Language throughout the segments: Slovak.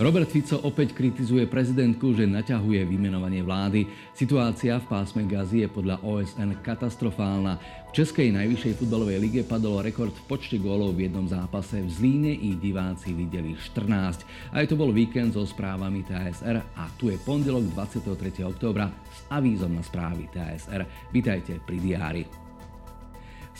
Robert Fico opäť kritizuje prezidentku, že naťahuje vymenovanie vlády. Situácia v pásme Gazy je podľa OSN katastrofálna. V Českej najvyššej futbalovej lige padol rekord v počte gólov v jednom zápase. V Zlíne ich diváci videli 14. Aj to bol víkend so správami TSR a tu je pondelok 23. októbra s avízom na správy TSR. Vítajte pri diári.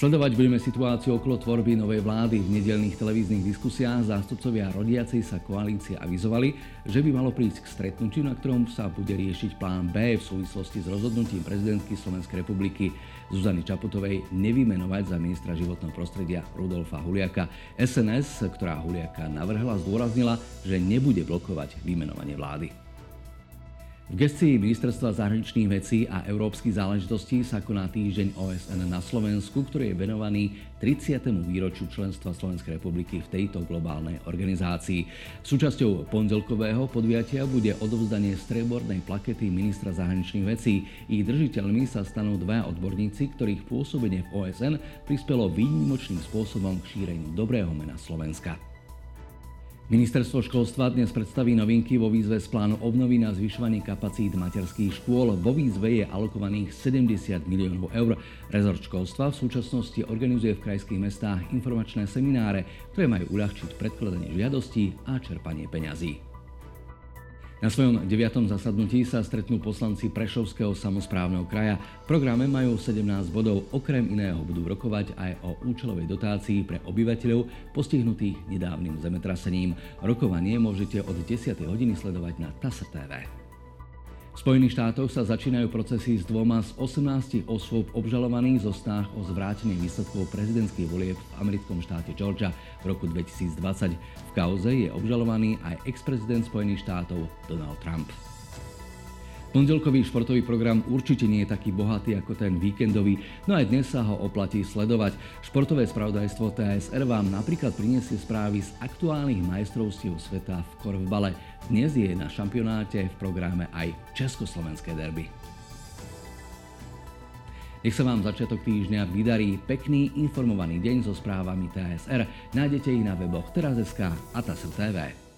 Sledovať budeme situáciu okolo tvorby novej vlády. V nedelných televíznych diskusiách zástupcovia rodiacej sa koalície avizovali, že by malo prísť k stretnutiu, na ktorom sa bude riešiť plán B v súvislosti s rozhodnutím prezidentky Slovenskej republiky Zuzany Čaputovej nevymenovať za ministra životného prostredia Rudolfa Huliaka. SNS, ktorá Huliaka navrhla, zdôraznila, že nebude blokovať vymenovanie vlády. V gestii Ministerstva zahraničných vecí a európskych záležitostí sa koná týždeň OSN na Slovensku, ktorý je venovaný 30. výročiu členstva Slovenskej republiky v tejto globálnej organizácii. Súčasťou pondelkového podujatia bude odovzdanie strebornej plakety ministra zahraničných vecí. Ich držiteľmi sa stanú dva odborníci, ktorých pôsobenie v OSN prispelo výnimočným spôsobom k šíreniu dobrého mena Slovenska. Ministerstvo školstva dnes predstaví novinky vo výzve z plánu obnovy na zvyšovanie kapacít materských škôl. Vo výzve je alokovaných 70 miliónov eur. Rezort školstva v súčasnosti organizuje v krajských mestách informačné semináre, ktoré majú uľahčiť predkladanie žiadostí a čerpanie peňazí. Na svojom deviatom zasadnutí sa stretnú poslanci Prešovského samozprávneho kraja. V programe majú 17 bodov, okrem iného budú rokovať aj o účelovej dotácii pre obyvateľov postihnutých nedávnym zemetrasením. Rokovanie môžete od 10. hodiny sledovať na TASR TV. Spojených štátoch sa začínajú procesy s dvoma z 18 osôb obžalovaných zo snách o zvrátenie výsledkov prezidentských volieb v americkom štáte Georgia v roku 2020. V kauze je obžalovaný aj ex-prezident Spojených štátov Donald Trump. Pondelkový športový program určite nie je taký bohatý ako ten víkendový, no aj dnes sa ho oplatí sledovať. Športové spravodajstvo TSR vám napríklad priniesie správy z aktuálnych majstrovstiev sveta v korvbale. Dnes je na šampionáte v programe aj Československé derby. Nech sa vám začiatok týždňa vydarí pekný informovaný deň so správami TSR. Nájdete ich na weboch teraz.sk a TASR TV.